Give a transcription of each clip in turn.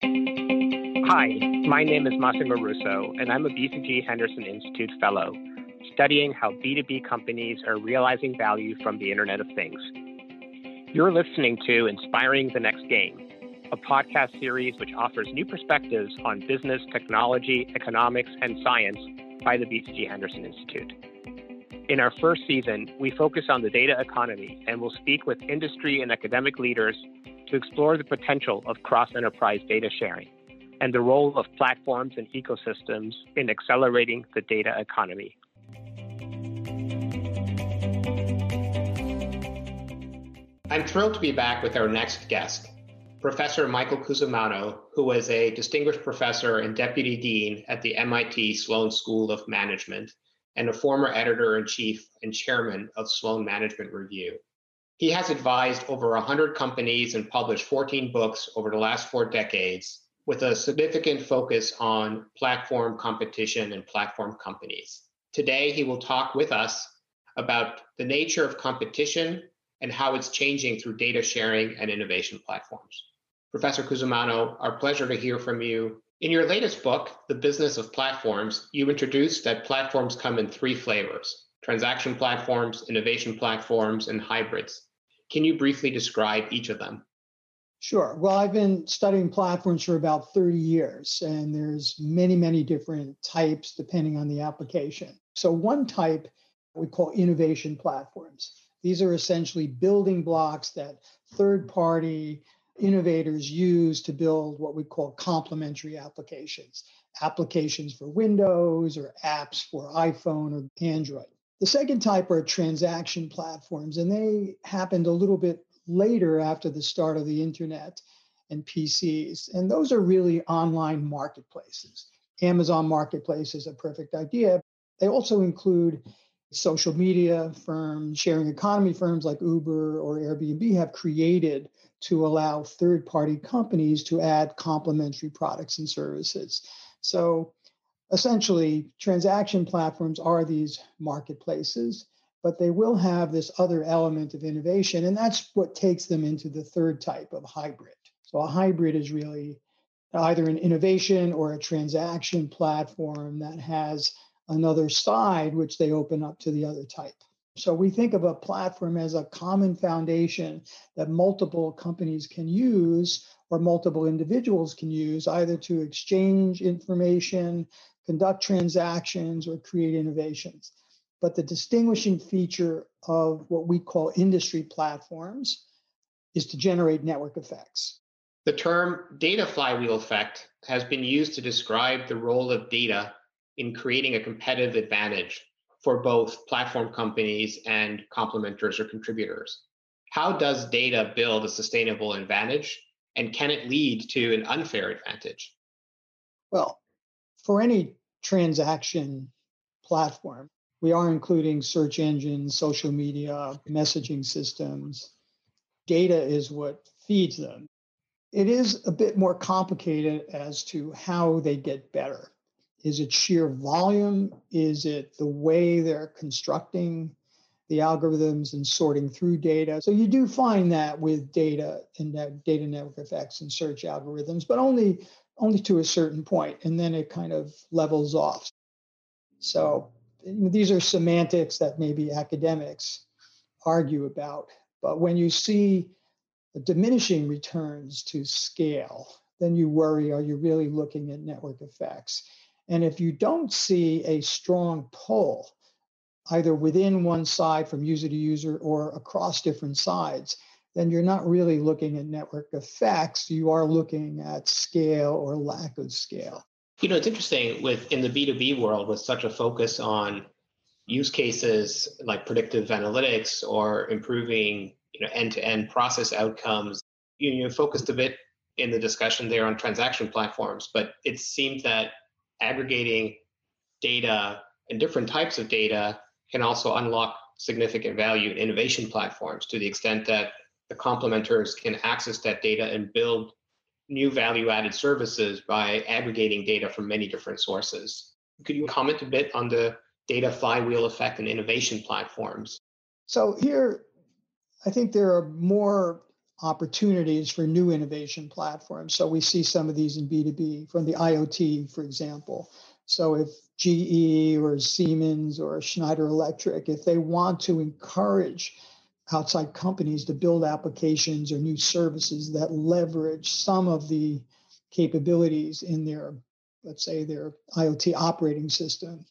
Hi, my name is Massimo Russo, and I'm a BCG Henderson Institute Fellow, studying how B2B companies are realizing value from the Internet of Things. You're listening to Inspiring the Next Game, a podcast series which offers new perspectives on business, technology, economics, and science by the BCG Henderson Institute. In our first season, we focus on the data economy and will speak with industry and academic leaders to explore the potential of cross enterprise data sharing and the role of platforms and ecosystems in accelerating the data economy. I'm thrilled to be back with our next guest, Professor Michael Cusumano, who was a distinguished professor and deputy dean at the MIT Sloan School of Management and a former editor in chief and chairman of Sloan Management Review. He has advised over 100 companies and published 14 books over the last four decades with a significant focus on platform competition and platform companies. Today, he will talk with us about the nature of competition and how it's changing through data sharing and innovation platforms. Professor Cusumano, our pleasure to hear from you. In your latest book, The Business of Platforms, you introduced that platforms come in three flavors transaction platforms, innovation platforms, and hybrids. Can you briefly describe each of them? Sure. Well, I've been studying platforms for about 30 years, and there's many, many different types depending on the application. So one type we call innovation platforms. These are essentially building blocks that third party innovators use to build what we call complementary applications, applications for Windows or apps for iPhone or Android. The second type are transaction platforms, and they happened a little bit later after the start of the internet and PCs. And those are really online marketplaces. Amazon Marketplace is a perfect idea. They also include social media firms, sharing economy firms like Uber or Airbnb have created to allow third party companies to add complementary products and services. So essentially, transaction platforms are these marketplaces, but they will have this other element of innovation. And that's what takes them into the third type of hybrid. So a hybrid is really either an innovation or a transaction platform that has another side which they open up to the other type. So we think of a platform as a common foundation that multiple companies can use or multiple individuals can use either to exchange information, conduct transactions, or create innovations. But the distinguishing feature of what we call industry platforms is to generate network effects. The term data flywheel effect has been used to describe the role of data in creating a competitive advantage for both platform companies and complementers or contributors. How does data build a sustainable advantage and can it lead to an unfair advantage? Well, for any transaction platform, we are including search engines, social media, messaging systems. Data is what feeds them. It is a bit more complicated as to how they get better. Is it sheer volume? Is it the way they're constructing the algorithms and sorting through data? So you do find that with data and data network effects and search algorithms, but only only to a certain point, and then it kind of levels off. So these are semantics that maybe academics argue about. But when you see diminishing returns to scale, then you worry are you really looking at network effects? And if you don't see a strong pull, either within one side from user to user or across different sides, then you're not really looking at network effects. You are looking at scale or lack of scale. You know, it's interesting with in the B2B world with such a focus on use cases like predictive analytics or improving, you know, end-to-end process outcomes. You, you focused a bit in the discussion there on transaction platforms, but it seemed that aggregating data and different types of data can also unlock significant value in innovation platforms to the extent that the complementers can access that data and build new value added services by aggregating data from many different sources. Could you comment a bit on the data flywheel effect and innovation platforms? So, here, I think there are more opportunities for new innovation platforms. So we see some of these in B2B from the IoT, for example. So if GE or Siemens or Schneider Electric, if they want to encourage outside companies to build applications or new services that leverage some of the capabilities in their, let's say, their IoT operating system,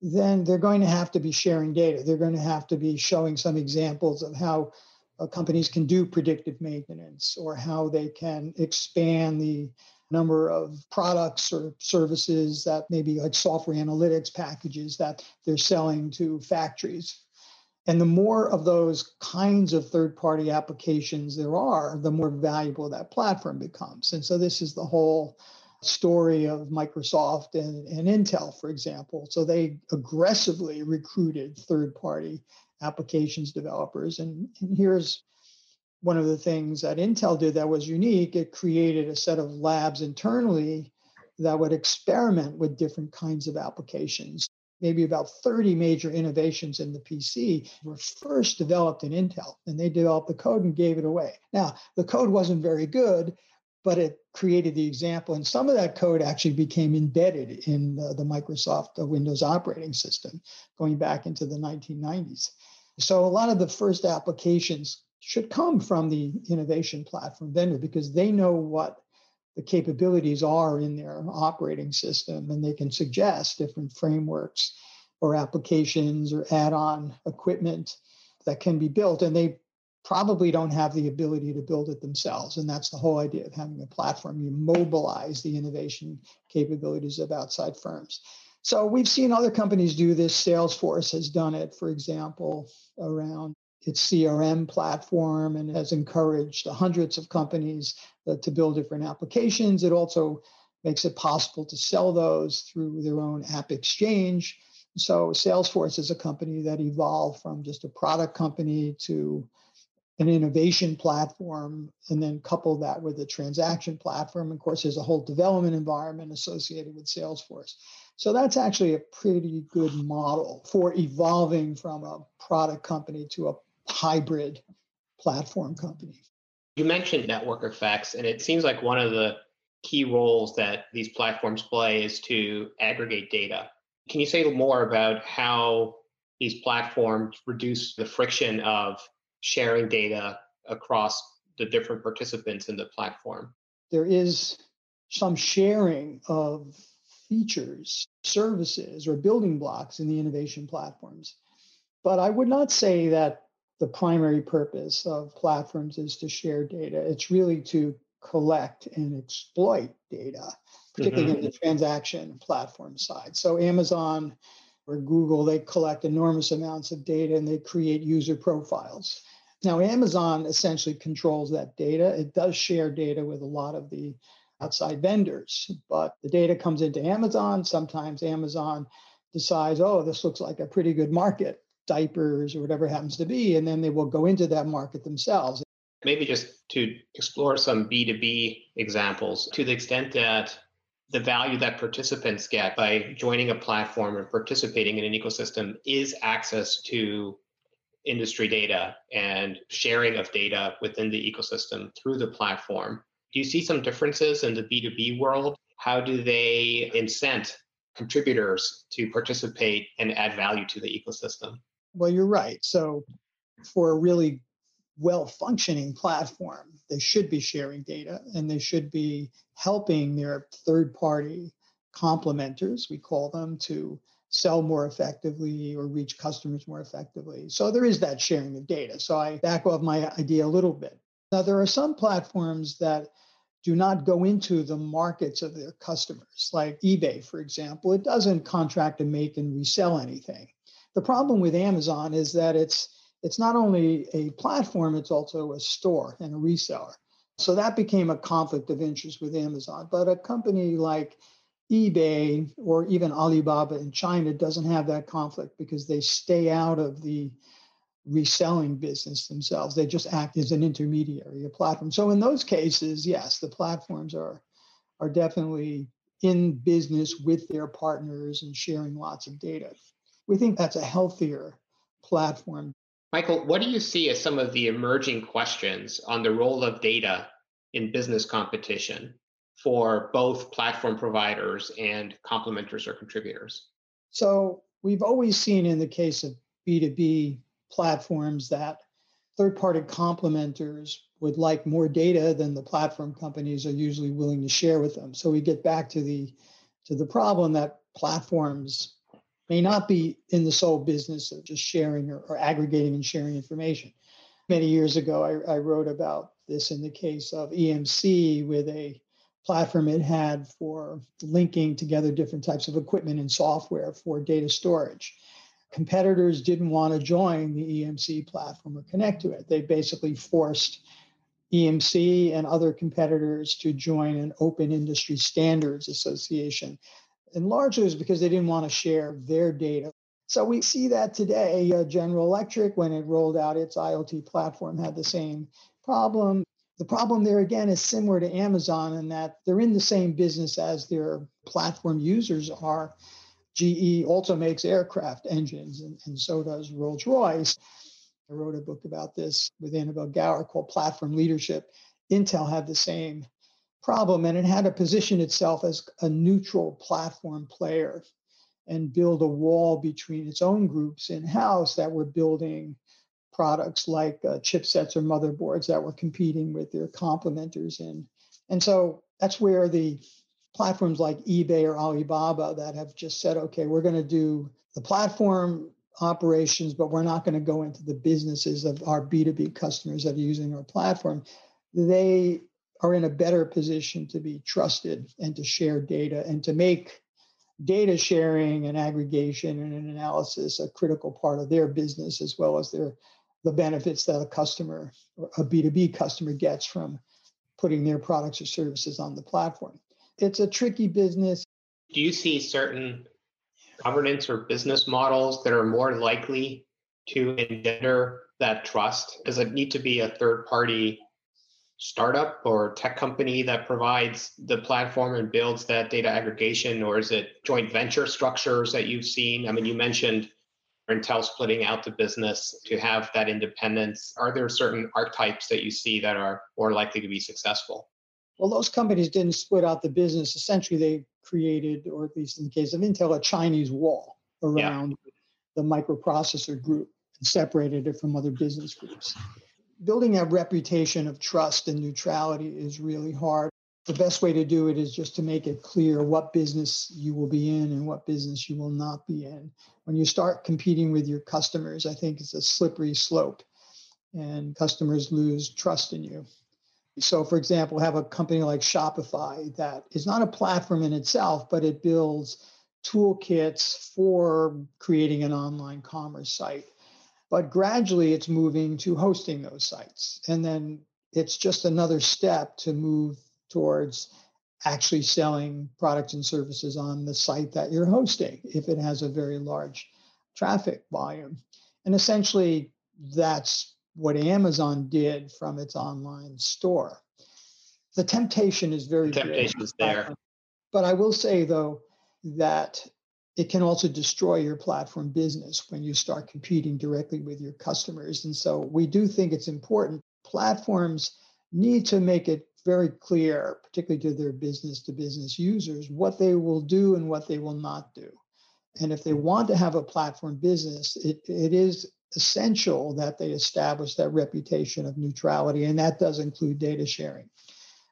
then they're going to have to be sharing data. They're going to have to be showing some examples of how uh, companies can do predictive maintenance or how they can expand the number of products or services that maybe like software analytics packages that they're selling to factories. And the more of those kinds of third party applications there are, the more valuable that platform becomes. And so this is the whole story of Microsoft and, and Intel, for example. So they aggressively recruited third party applications developers. And, and here's one of the things that Intel did that was unique it created a set of labs internally that would experiment with different kinds of applications. Maybe about 30 major innovations in the PC were first developed in Intel, and they developed the code and gave it away. Now, the code wasn't very good, but it created the example. And some of that code actually became embedded in the, the Microsoft uh, Windows operating system going back into the 1990s. So a lot of the first applications should come from the innovation platform vendor because they know what the capabilities are in their operating system and they can suggest different frameworks or applications or add-on equipment that can be built and they probably don't have the ability to build it themselves. And that's the whole idea of having a platform. You mobilize the innovation capabilities of outside firms. So we've seen other companies do this. Salesforce has done it, for example, around its CRM platform and has encouraged hundreds of companies uh, to build different applications. It also makes it possible to sell those through their own app exchange. So Salesforce is a company that evolved from just a product company to an innovation platform and then couple that with a transaction platform. Of course, there's a whole development environment associated with Salesforce. So that's actually a pretty good model for evolving from a product company to a hybrid platform company. You mentioned network effects, and it seems like one of the key roles that these platforms play is to aggregate data. Can you say more about how these platforms reduce the friction of sharing data across the different participants in the platform? There is some sharing of features, services, or building blocks in the innovation platforms. But I would not say that the primary purpose of platforms is to share data. It's really to collect and exploit data, particularly mm-hmm. in the transaction platform side. So Amazon or Google, they collect enormous amounts of data and they create user profiles. Now, Amazon essentially controls that data. It does share data with a lot of the outside vendors, but the data comes into Amazon. Sometimes Amazon decides, oh, this looks like a pretty good market, diapers or whatever happens to be, and then they will go into that market themselves. Maybe just to explore some B2B examples to the extent that the value that participants get by joining a platform and participating in an ecosystem is access to industry data and sharing of data within the ecosystem through the platform. Do you see some differences in the B2B world? How do they incent contributors to participate and add value to the ecosystem? Well, you're right. So, for a really well functioning platform, they should be sharing data and they should be helping their third party complementers, we call them, to sell more effectively or reach customers more effectively. So there is that sharing of data. So I back off my idea a little bit. Now, there are some platforms that do not go into the markets of their customers, like eBay, for example. It doesn't contract and make and resell anything. The problem with Amazon is that it's it's not only a platform, it's also a store and a reseller. So that became a conflict of interest with Amazon. But a company like eBay or even Alibaba in China doesn't have that conflict because they stay out of the reselling business themselves. They just act as an intermediary, a platform. So in those cases, yes, the platforms are are definitely in business with their partners and sharing lots of data. We think that's a healthier platform. Michael, what do you see as some of the emerging questions on the role of data in business competition for both platform providers and complementers or contributors? So, we've always seen in the case of B2B platforms that third party complementers would like more data than the platform companies are usually willing to share with them. So we get back to the to the problem that platforms may not be in the sole business of just sharing or, or aggregating and sharing information. Many years ago, I, I, wrote about this in the case of EMC with a platform it had for linking together different types of equipment and software for data storage. Competitors didn't want to join the EMC platform or connect to it. They basically forced EMC and other competitors to join an open industry standards association. And largely was because they didn't want to share their data. So we see that today. Uh, General Electric, when it rolled out its IoT platform, had the same problem. The problem there again is similar to Amazon in that they're in the same business as their platform users are. GE also makes aircraft engines, and, and so does Rolls Royce. I wrote a book about this with Annabelle Gawer called Platform Leadership. Intel had the same problem, and it had to position itself as a neutral platform player and build a wall between its own groups in house that were building products like uh, chipsets or motherboards that were competing with their complementers in. And so that's where the platforms like eBay or Alibaba that have just said, okay, we're going to do the platform operations, but we're not going to go into the businesses of our B2B customers that are using our platform. They are in a better position to be trusted and to share data and to make data sharing and aggregation and an analysis a critical part of their business as well as their the benefits that a customer a b2b customer gets from putting their products or services on the platform it's a tricky business do you see certain governance or business models that are more likely to engender that trust? Does it need to be a third party startup or tech company that provides the platform and builds that data aggregation, or is it joint venture structures that you've seen? I mean, you mentioned Intel splitting out the business to have that independence. Are there certain archetypes that you see that are more likely to be successful? Well, those companies didn't split out the business. Essentially, they created, or at least in the case of Intel, a Chinese wall around yeah. the microprocessor group and separated it from other business groups. Building a reputation of trust and neutrality is really hard. The best way to do it is just to make it clear what business you will be in and what business you will not be in. When you start competing with your customers, I think it's a slippery slope and customers lose trust in you. So, for example, have a company like Shopify that is not a platform in itself, but it builds toolkits for creating an online commerce site. But gradually it's moving to hosting those sites. And then it's just another step to move towards actually selling products and services on the site that you're hosting if it has a very large traffic volume. And essentially, that's what Amazon did from its online store. The temptation is very the temptation is there. But I will say though that it can also destroy your platform business when you start competing directly with your customers. And so we do think it's important. Platforms need to make it very clear, particularly to their business to business users, what they will do and what they will not do. And if they want to have a platform business, it, it is essential that they establish that reputation of neutrality, and that does include data sharing.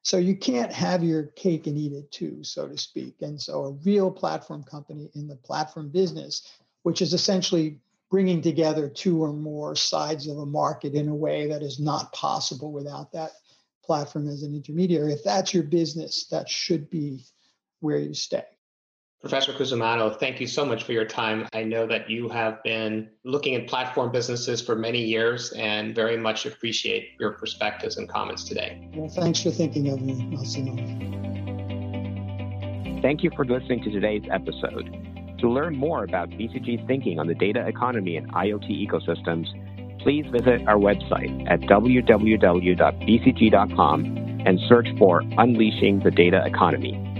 So you can't have your cake and eat it too, so to speak. And so a real platform company in the platform business, which is essentially bringing together two or more sides of a market in a way that is not possible without that platform as an intermediary. If that's your business, that should be where you stay. Professor Cusumano, thank you so much for your time. I know that you have been looking at platform businesses for many years and very much appreciate your perspectives and comments today. Well, thanks for thinking of me, Massimo. Thank you for listening to today's episode. To learn more about BCG's thinking on the data economy and IoT ecosystems, please visit our website at www.bcg.com and search for Unleashing the Data Economy.